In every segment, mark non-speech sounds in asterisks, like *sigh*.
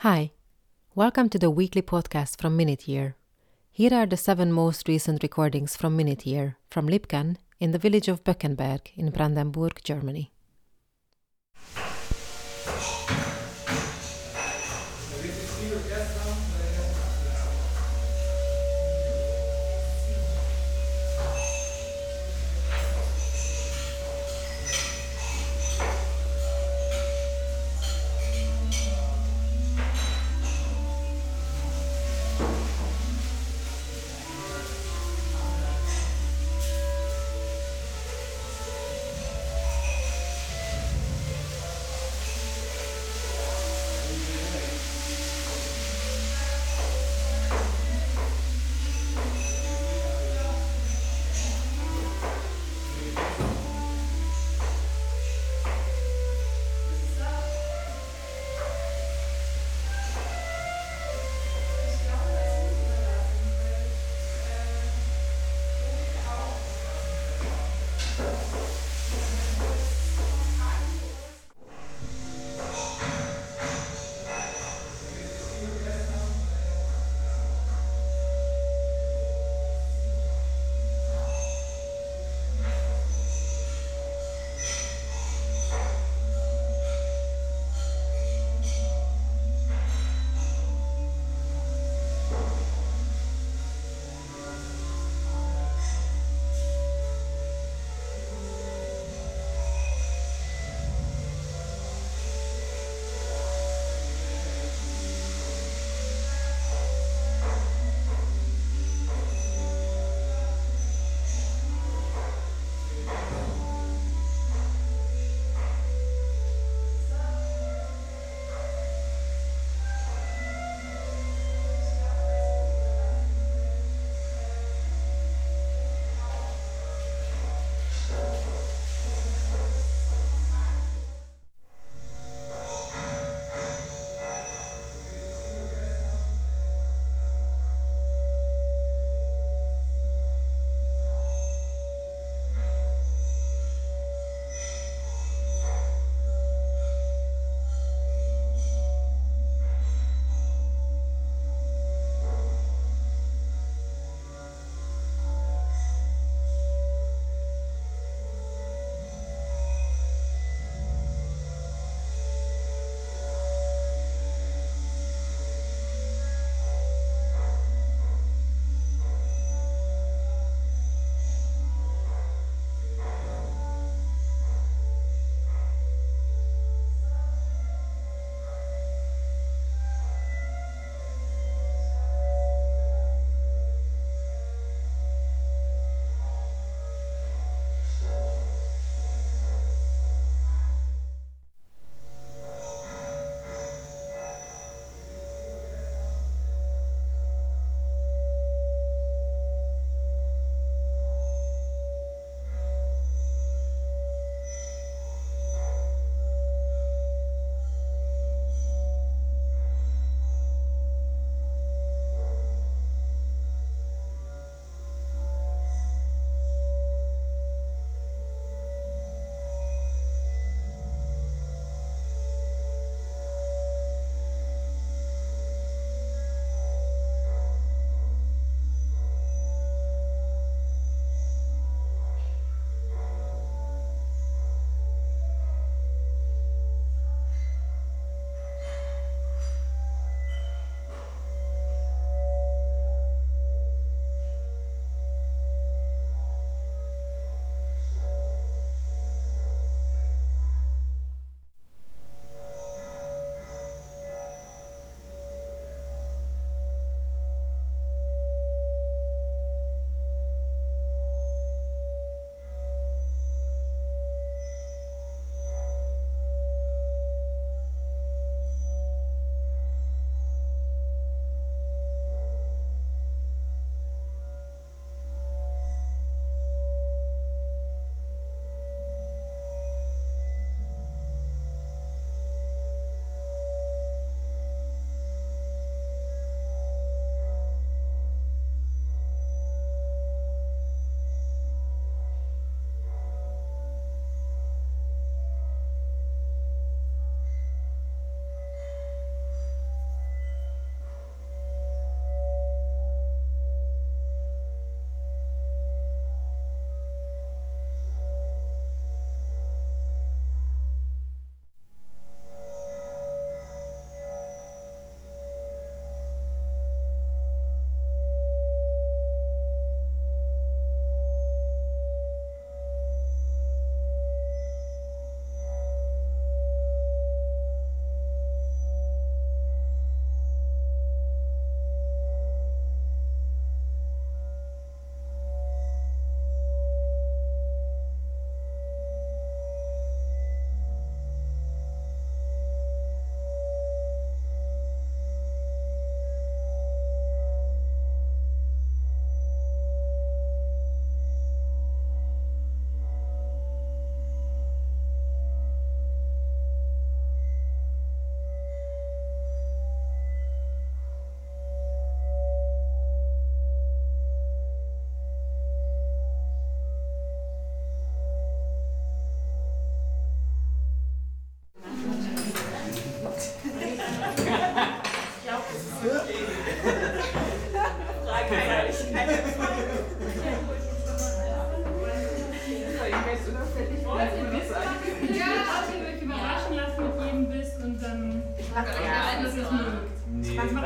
Hi, welcome to the weekly podcast from Minute Year. Here are the seven most recent recordings from Minute Year from Lipken in the village of Böckenberg in Brandenburg, Germany.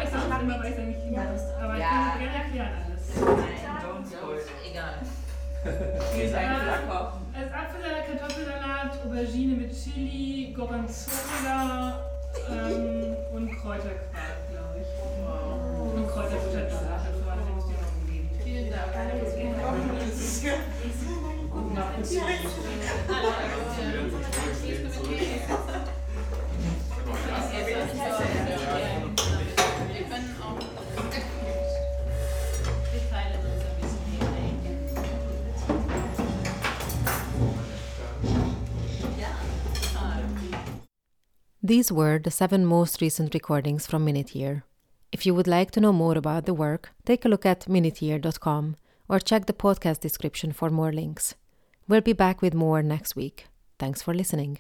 weiß nicht, manchmal weiß er nicht immer das. Aber ich kann es gerne erklären alles. Nein, don't spoil. Egal. *laughs* Wie ist ein Flackoff? Als Apfelsalat, Kartoffelsalat, Aubergine mit Chili, Gorgonzola ähm, und Kräuterquark, glaube ich. Wow. Und Kräuterbutter Vielen Dank. Das ist ja. Guten Abend. These were the seven most recent recordings from Minute Year. If you would like to know more about the work, take a look at minuteyear.com or check the podcast description for more links. We'll be back with more next week. Thanks for listening.